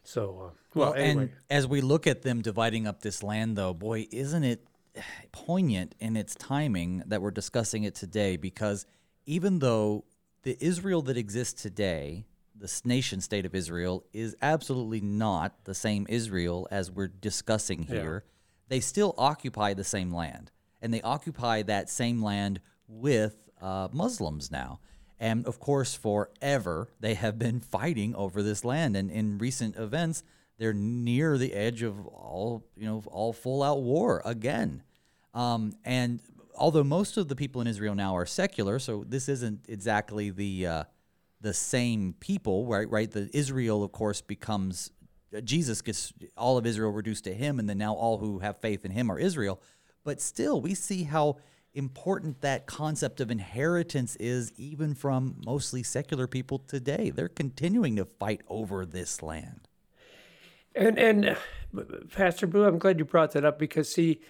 So uh, well, anyway and as we look at them dividing up this land, though, boy, isn't it poignant in its timing that we're discussing it today? Because even though the Israel that exists today, this nation state of Israel, is absolutely not the same Israel as we're discussing here, they still occupy the same land. And they occupy that same land with uh, Muslims now. And of course, forever they have been fighting over this land. And in recent events, they're near the edge of all you know, all full out war again. Um, and although most of the people in Israel now are secular, so this isn't exactly the uh, the same people, right? Right. The Israel, of course, becomes Jesus gets all of Israel reduced to him, and then now all who have faith in him are Israel. But still, we see how important that concept of inheritance is, even from mostly secular people today. They're continuing to fight over this land. And and uh, Pastor Booe, I'm glad you brought that up because see,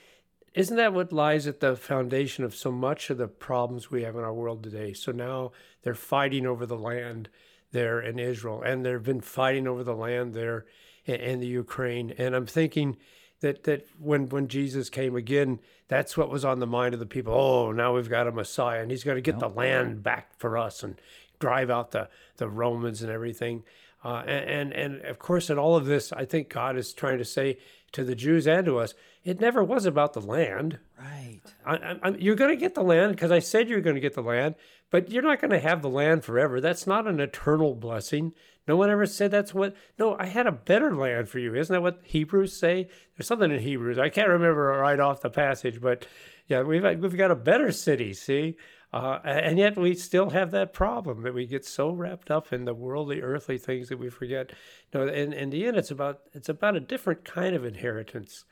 isn't that what lies at the foundation of so much of the problems we have in our world today? So now they're fighting over the land there in Israel, and they've been fighting over the land there in, in the Ukraine. And I'm thinking that that when when Jesus came again, that's what was on the mind of the people. Oh, now we've got a Messiah, and he's going to get the land back for us and drive out the the Romans and everything. Uh, and, and, and of course, in all of this, I think God is trying to say to the Jews and to us, it never was about the land. Right. I, I, you're going to get the land because I said you're going to get the land, but you're not going to have the land forever. That's not an eternal blessing. No one ever said that's what. No, I had a better land for you. Isn't that what Hebrews say? There's something in Hebrews. I can't remember right off the passage, but yeah, we've we've got a better city. See, uh, and yet we still have that problem that we get so wrapped up in the worldly, earthly things that we forget. No, in, in the end, it's about it's about a different kind of inheritance,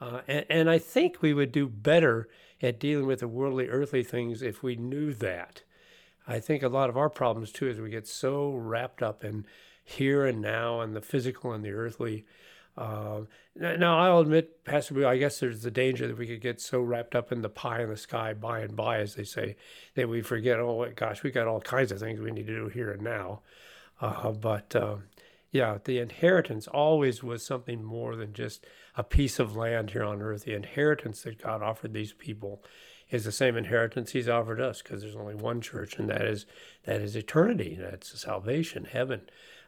uh, and, and I think we would do better at dealing with the worldly, earthly things if we knew that. I think a lot of our problems too is we get so wrapped up in here and now and the physical and the earthly. Uh, now, I'll admit, Pastor I guess there's the danger that we could get so wrapped up in the pie in the sky by and by, as they say, that we forget, oh, gosh, we got all kinds of things we need to do here and now. Uh, but uh, yeah, the inheritance always was something more than just a piece of land here on earth. The inheritance that God offered these people is the same inheritance he's offered us because there's only one church and that is that is eternity that's salvation heaven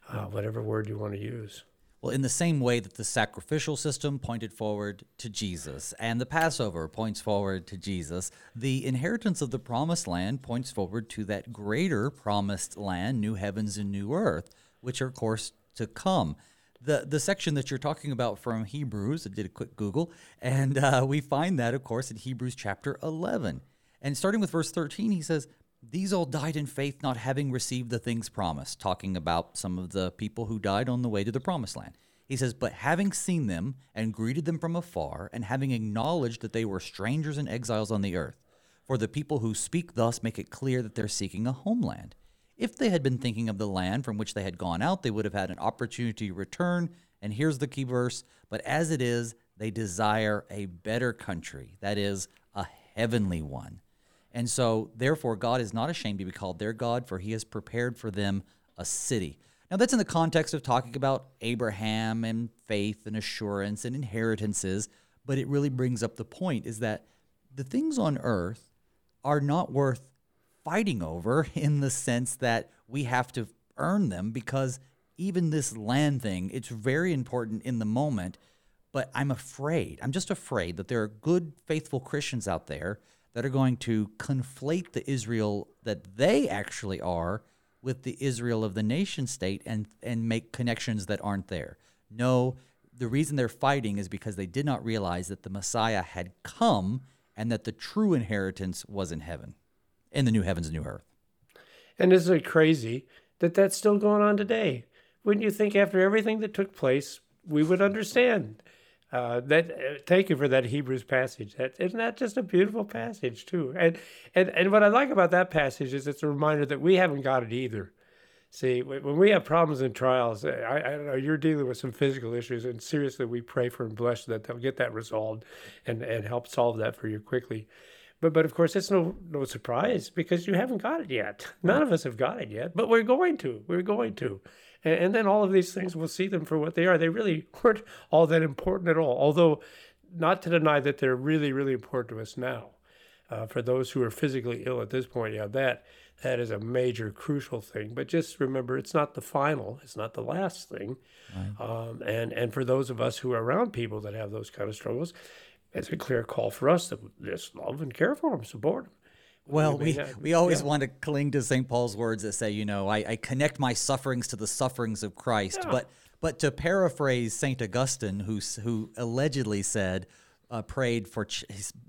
uh, whatever word you want to use well in the same way that the sacrificial system pointed forward to jesus and the passover points forward to jesus the inheritance of the promised land points forward to that greater promised land new heavens and new earth which are of course to come the the section that you're talking about from Hebrews. I did a quick Google, and uh, we find that, of course, in Hebrews chapter 11. And starting with verse 13, he says, "These all died in faith, not having received the things promised." Talking about some of the people who died on the way to the promised land. He says, "But having seen them and greeted them from afar, and having acknowledged that they were strangers and exiles on the earth, for the people who speak thus make it clear that they're seeking a homeland." If they had been thinking of the land from which they had gone out, they would have had an opportunity to return. And here's the key verse But as it is, they desire a better country, that is, a heavenly one. And so, therefore, God is not ashamed to be called their God, for he has prepared for them a city. Now, that's in the context of talking about Abraham and faith and assurance and inheritances, but it really brings up the point is that the things on earth are not worth fighting over in the sense that we have to earn them because even this land thing, it's very important in the moment. But I'm afraid, I'm just afraid that there are good, faithful Christians out there that are going to conflate the Israel that they actually are with the Israel of the nation state and, and make connections that aren't there. No, the reason they're fighting is because they did not realize that the Messiah had come and that the true inheritance was in heaven in the new heavens and new earth. And isn't it crazy that that's still going on today? Wouldn't you think after everything that took place, we would understand? Uh, that uh, thank you for that Hebrews passage. That isn't that just a beautiful passage too. And and and what I like about that passage is it's a reminder that we haven't got it either. See, when we have problems and trials, I, I don't know, you're dealing with some physical issues, and seriously, we pray for and bless that they'll get that resolved and, and help solve that for you quickly. But but of course it's no no surprise because you haven't got it yet. None of us have got it yet, but we're going to. We're going to. And, and then all of these things we'll see them for what they are. They really weren't all that important at all. Although not to deny that they're really really important to us now. Uh, for those who are physically ill at this point, yeah, that that is a major crucial thing. But just remember, it's not the final. It's not the last thing. Right. Um, and and for those of us who are around people that have those kind of struggles, it's a clear call for us to just love and care for them, support them. Well, we, we always yeah. want to cling to St. Paul's words that say, you know, I, I connect my sufferings to the sufferings of Christ. Yeah. But but to paraphrase St. Augustine, who, who allegedly said, uh, prayed for, ch-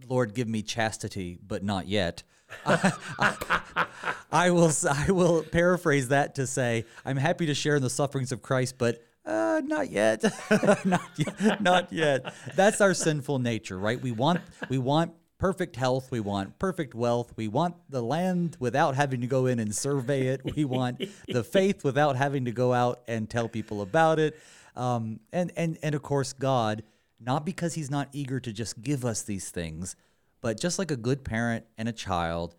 Lord, give me chastity, but not yet. I, I, I, will I will paraphrase that to say, I'm happy to share in the sufferings of Christ, but uh, not yet, not yet, not yet. That's our sinful nature, right? We want we want perfect health. We want perfect wealth. We want the land without having to go in and survey it. We want the faith without having to go out and tell people about it. Um, and and and of course, God, not because He's not eager to just give us these things, but just like a good parent and a child,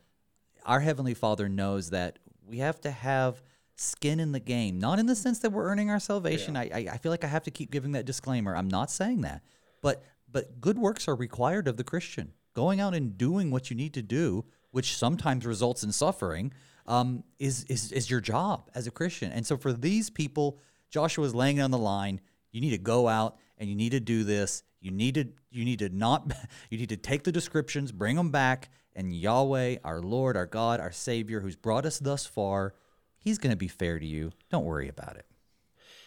our heavenly Father knows that we have to have skin in the game. Not in the sense that we're earning our salvation. Yeah. I, I feel like I have to keep giving that disclaimer. I'm not saying that, but but good works are required of the Christian. Going out and doing what you need to do, which sometimes results in suffering, um, is is is your job as a Christian. And so for these people Joshua is laying on the line. You need to go out and you need to do this. You need to you need to not you need to take the descriptions, bring them back, and Yahweh, our Lord, our God, our Savior, who's brought us thus far, He's going to be fair to you. Don't worry about it.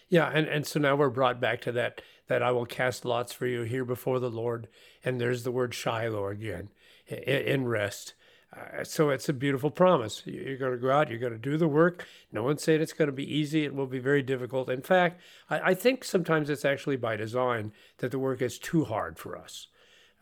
Yeah, and, and so now we're brought back to that that I will cast lots for you here before the Lord, and there's the word Shiloh again, in, rest. Uh, so it's a beautiful promise. You're going to go out, you're going to do the work. No one's saying it's going to be easy. It will be very difficult. In fact, I, I think sometimes it's actually by design that the work is too hard for us.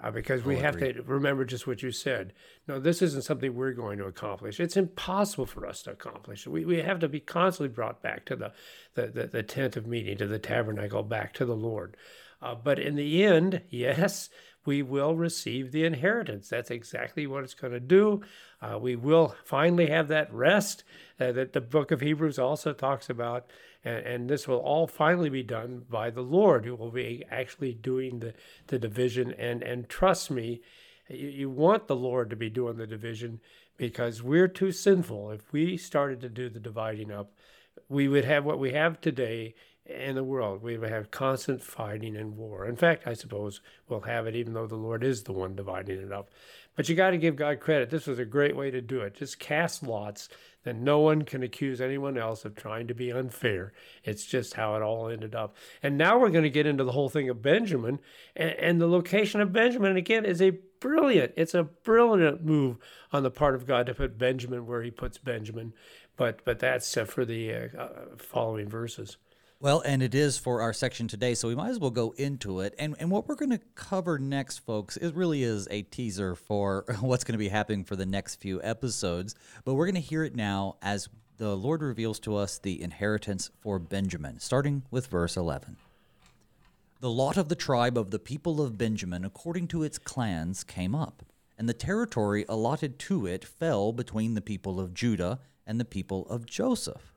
Uh, because we have to remember just what you said. No, this isn't something we're going to accomplish. It's impossible for us to accomplish. We, we have to be constantly brought back to the, the, the, the tent of meeting, to the tabernacle, back to the Lord. Uh, but in the end, yes, we will receive the inheritance. That's exactly what it's going to do. Uh, we will finally have that rest uh, that the book of Hebrews also talks about. And, and, this will all finally be done by the Lord, who will be actually doing the, the division. And, and trust me, you, you want the Lord to be doing the division because we're too sinful. If we started to do the dividing up, we would have what we have today in the world. We would have constant fighting and war. In fact, I suppose we'll have it even though the Lord is the one dividing it up. But you got to give God credit. This was a great way to do it. Just cast lots, then no one can accuse anyone else of trying to be unfair. It's just how it all ended up. And now we're going to get into the whole thing of Benjamin and, and the location of Benjamin. again, is a brilliant, it's a brilliant move on the part of God to put Benjamin where he puts Benjamin. But, but that's uh, for the uh, uh, following verses. Well, and it is for our section today, so we might as well go into it. And and what we're going to cover next, folks, it really is a teaser for what's going to be happening for the next few episodes. But we're going to hear it now as the Lord reveals to us the inheritance for Benjamin, starting with verse 11. The lot of the tribe of the people of Benjamin, according to its clans, came up, and the territory allotted to it fell between the people of Judah and the people of Joseph.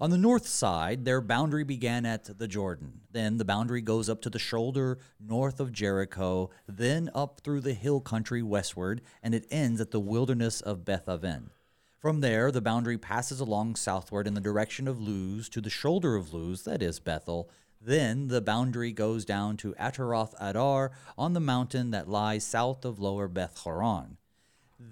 On the north side, their boundary began at the Jordan. Then the boundary goes up to the shoulder north of Jericho, then up through the hill country westward, and it ends at the wilderness of Beth Aven. From there, the boundary passes along southward in the direction of Luz to the shoulder of Luz, that is Bethel. Then the boundary goes down to Ataroth Adar on the mountain that lies south of lower Beth Horon.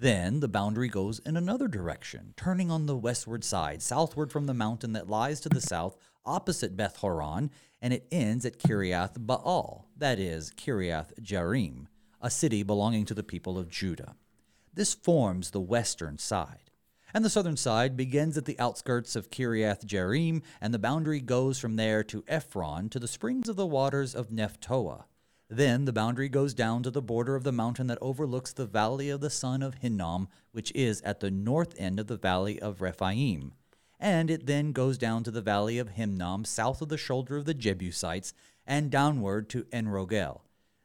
Then the boundary goes in another direction, turning on the westward side, southward from the mountain that lies to the south, opposite Beth Horon, and it ends at Kiriath Baal, that is, Kiriath Jearim, a city belonging to the people of Judah. This forms the western side. And the southern side begins at the outskirts of Kiriath Jearim, and the boundary goes from there to Ephron to the springs of the waters of Nephtoah. Then the boundary goes down to the border of the mountain that overlooks the valley of the son of Hinnom, which is at the north end of the valley of Rephaim. And it then goes down to the valley of Hinnom, south of the shoulder of the Jebusites, and downward to Enrogel.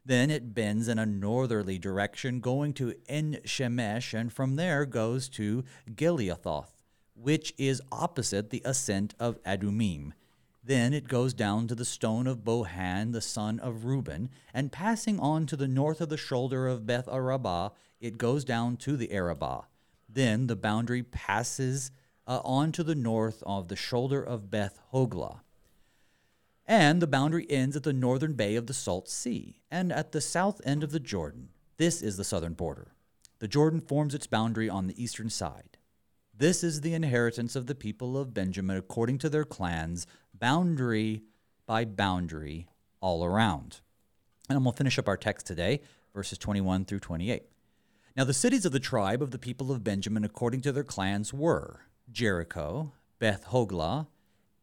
Then it bends in a northerly direction, going to En Shemesh, and from there goes to Gileathoth, which is opposite the ascent of Adumim then it goes down to the stone of Bohan, the son of Reuben, and passing on to the north of the shoulder of Beth Arabah, it goes down to the Arabah. Then the boundary passes uh, on to the north of the shoulder of Beth Hoglah. And the boundary ends at the northern bay of the Salt Sea, and at the south end of the Jordan. This is the southern border. The Jordan forms its boundary on the eastern side. This is the inheritance of the people of Benjamin according to their clans, boundary by boundary all around. And I'm going to finish up our text today, verses 21 through 28. Now, the cities of the tribe of the people of Benjamin according to their clans were Jericho, Beth Hoglah,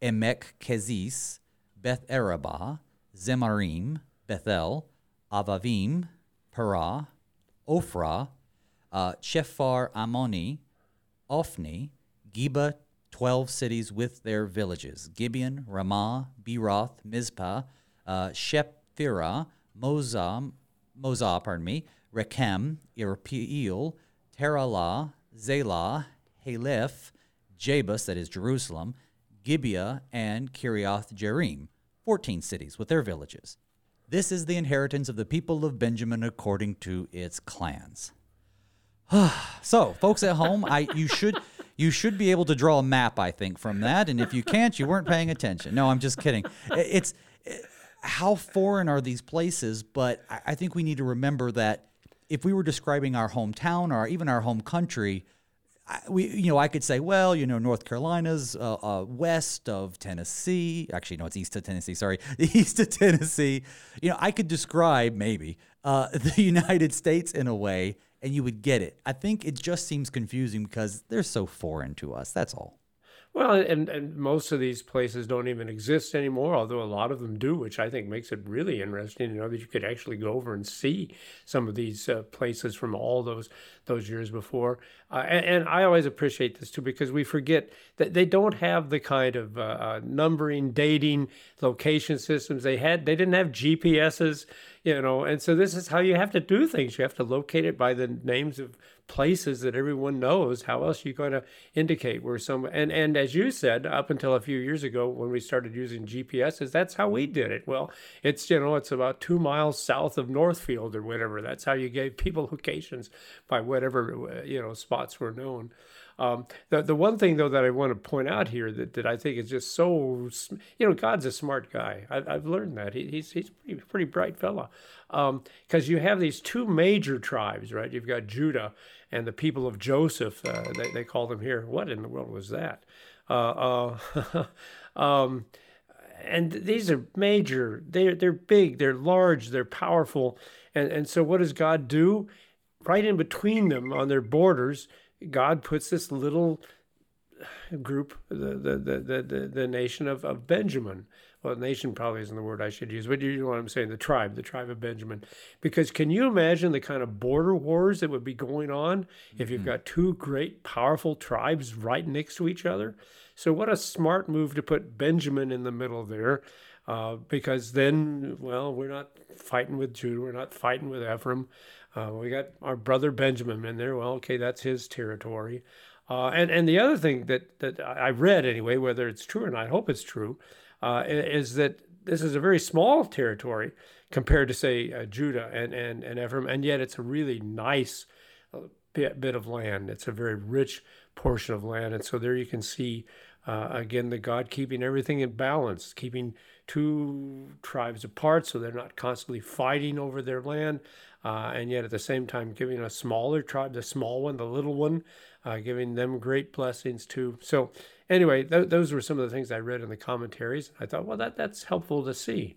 Emek Keziz, Beth Arabah, Zemarim, Bethel, Avavim, Parah, Ophrah, uh, Shephar Ammoni, Ophni, Geba, 12 cities with their villages Gibeon, Ramah, Beeroth, Mizpah, uh, Shephirah, Mozah, pardon me, Rechem, Irpeel, Teralah, Zelah, Haleph, Jebus, that is Jerusalem, Gibeah, and Kiriath Jearim, 14 cities with their villages. This is the inheritance of the people of Benjamin according to its clans. so, folks at home, I you should you should be able to draw a map, I think, from that. And if you can't, you weren't paying attention. No, I'm just kidding. It's how foreign are these places? But I think we need to remember that if we were describing our hometown or even our home country, we you know I could say well you know North Carolina's uh, uh, west of Tennessee actually no it's east of Tennessee sorry east of Tennessee you know I could describe maybe uh, the United States in a way and you would get it I think it just seems confusing because they're so foreign to us that's all well, and, and most of these places don't even exist anymore, although a lot of them do, which I think makes it really interesting. to know that you could actually go over and see some of these uh, places from all those those years before. Uh, and, and, I always appreciate this too because we forget that they don't have the kind of uh, uh numbering, dating, location systems they had. They didn't have GPSs, you know, and so this is how you have to do things. You have to locate it by the names of places that everyone knows. How else are you going to indicate where some and and as you said, up until a few years ago when we started using GPSs, that's how we did it. Well, it's you know it's about two miles south of Northfield or whatever. That's how you gave people locations by whatever you know spots were known. Um, the the one thing though that I want to point out here that, that I think is just so you know God's a smart guy. I, have learned that he, he's he's pretty pretty bright fella because um, you have these two major tribes, right? You've got Judah and the people of Joseph. Uh, they they call them here. What in the world was that? Uh, uh um, and these are major. They're they're big. They're large. They're powerful. And and so what does God do? Right in between them on their borders God puts this little group, the the the the, the nation of, of Benjamin. Well, nation probably isn't the word I should use, but you know what I'm saying, the tribe, the tribe of Benjamin. Because can you imagine the kind of border wars that would be going on if you've mm-hmm. got two great, powerful tribes right next to each other? So, what a smart move to put Benjamin in the middle there. Uh, because then, well, we're not fighting with Judah, we're not fighting with Ephraim. Uh, we got our brother Benjamin in there. Well, okay, that's his territory. Uh, and and the other thing that that I read anyway, whether it's true or not, I hope it's true, uh, is that this is a very small territory compared to say uh, Judah and and and Ephraim, and yet it's a really nice uh, bit, bit of land. It's a very rich portion of land, and so there you can see uh, again the God keeping everything in balance, keeping two tribes apart so they're not constantly fighting over their land uh, and yet at the same time giving a smaller tribe, the small one, the little one, uh, giving them great blessings too. So anyway, th- those were some of the things I read in the commentaries. I thought, well, that that's helpful to see.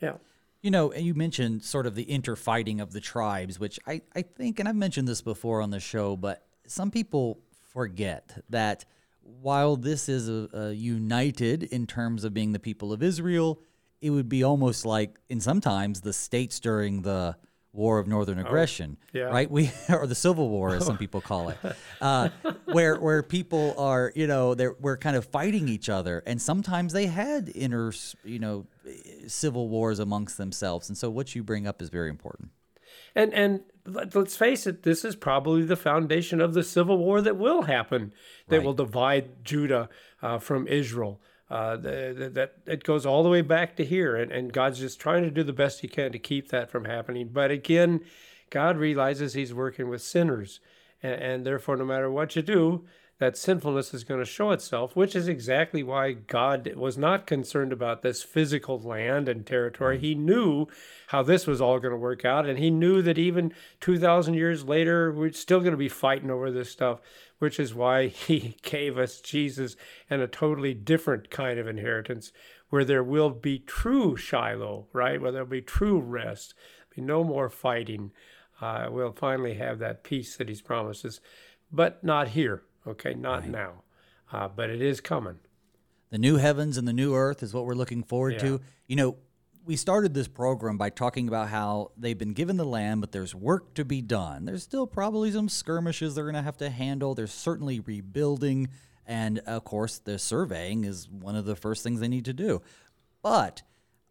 Yeah. You know, you mentioned sort of the interfighting of the tribes, which I, I think, and I've mentioned this before on the show, but some people forget that while this is a, a united in terms of being the people of Israel, it would be almost like in sometimes the states during the War of Northern oh, Aggression, oh, yeah. right? We or the Civil War, as some people call it, uh, where where people are, you know, they're we're kind of fighting each other, and sometimes they had inner, you know, civil wars amongst themselves. And so, what you bring up is very important. And and let's face it, this is probably the foundation of the civil war that will happen, that right. will divide Judah uh, from Israel. Uh, that, that it goes all the way back to here, and, and God's just trying to do the best He can to keep that from happening. But again, God realizes He's working with sinners, and, and therefore, no matter what you do, that sinfulness is going to show itself, which is exactly why God was not concerned about this physical land and territory. He knew how this was all going to work out, and he knew that even 2,000 years later, we're still going to be fighting over this stuff which is why he gave us Jesus and a totally different kind of inheritance where there will be true Shiloh, right? Where there'll be true rest, be no more fighting. Uh, we'll finally have that peace that he's promised us, but not here, okay? Not right. now. Uh, but it is coming. The new heavens and the new earth is what we're looking forward yeah. to. You know, we started this program by talking about how they've been given the land, but there's work to be done. There's still probably some skirmishes they're going to have to handle. There's certainly rebuilding. And of course, the surveying is one of the first things they need to do. But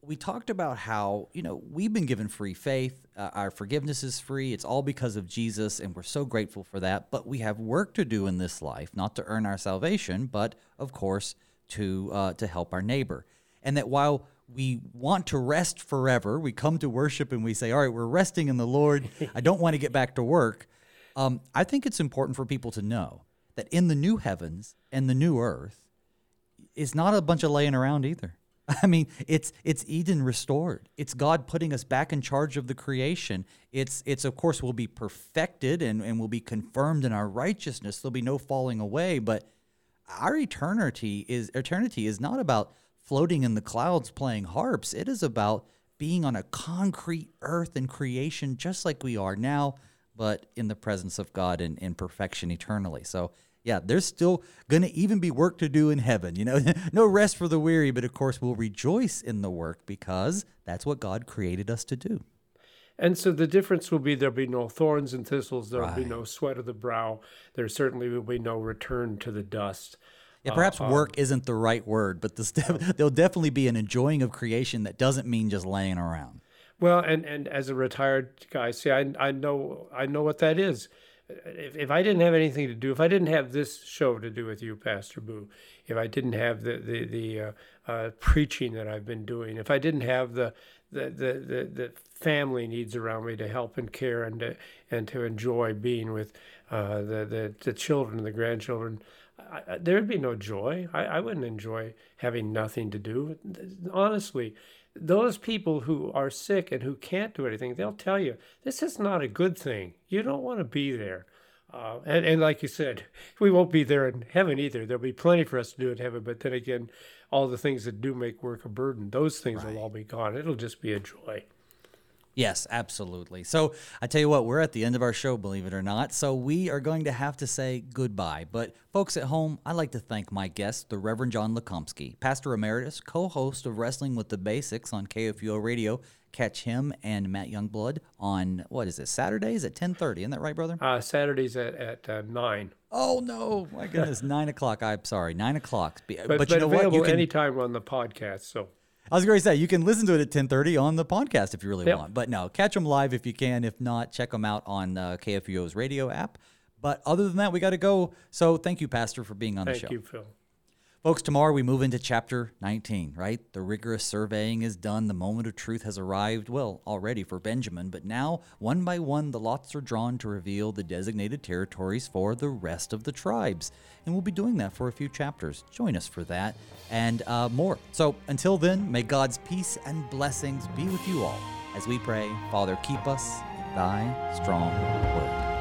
we talked about how, you know, we've been given free faith. Uh, our forgiveness is free. It's all because of Jesus, and we're so grateful for that. But we have work to do in this life, not to earn our salvation, but of course, to, uh, to help our neighbor. And that while we want to rest forever. We come to worship and we say, All right, we're resting in the Lord. I don't want to get back to work. Um, I think it's important for people to know that in the new heavens and the new earth it's not a bunch of laying around either. I mean, it's it's Eden restored. It's God putting us back in charge of the creation. It's it's of course we'll be perfected and, and will be confirmed in our righteousness. There'll be no falling away, but our eternity is eternity is not about floating in the clouds playing harps. It is about being on a concrete earth and creation just like we are now, but in the presence of God and in perfection eternally. So yeah, there's still going to even be work to do in heaven. You know, no rest for the weary, but of course, we'll rejoice in the work because that's what God created us to do. And so the difference will be there'll be no thorns and thistles, there'll right. be no sweat of the brow, there certainly will be no return to the dust. Yeah, perhaps uh, um, work isn't the right word, but this, there'll definitely be an enjoying of creation that doesn't mean just laying around. Well, and, and as a retired guy, see, I, I know I know what that is if, if I didn't have anything to do, if I didn't have this show to do with you, Pastor Booe, if I didn't have the the, the uh, uh, preaching that I've been doing, if I didn't have the the, the, the, the family needs around me to help and care and to, and to enjoy being with uh, the, the the children and the grandchildren, I, I, there'd be no joy. I, I wouldn't enjoy having nothing to do. Honestly, those people who are sick and who can't do anything, they'll tell you this is not a good thing. You don't want to be there. Uh, and, and like you said, we won't be there in heaven either. There'll be plenty for us to do in heaven. But then again, all the things that do make work a burden, those things right. will all be gone. It'll just be a joy. Yes, absolutely. So I tell you what, we're at the end of our show, believe it or not. So we are going to have to say goodbye. But folks at home, I'd like to thank my guest, the Reverend John Lukomski, Pastor Emeritus, co-host of Wrestling with the Basics on KFUO Radio. Catch him and Matt Youngblood on what is it? Saturdays at ten thirty. Isn't that right, brother? Uh, Saturdays at at uh, nine. Oh no, my goodness, nine o'clock. I'm sorry, nine o'clock. But, but, but you know available what? You can, anytime on the podcast. So I was going to say you can listen to it at 10:30 on the podcast if you really yep. want. But no, catch them live if you can. If not, check them out on uh, KFUO's radio app. But other than that, we got to go. So thank you, Pastor, for being on thank the show. Thank you, Phil. Folks, tomorrow we move into chapter 19, right? The rigorous surveying is done. The moment of truth has arrived, well, already for Benjamin, but now, one by one, the lots are drawn to reveal the designated territories for the rest of the tribes. And we'll be doing that for a few chapters. Join us for that and uh, more. So until then, may God's peace and blessings be with you all as we pray, Father, keep us in thy strong word.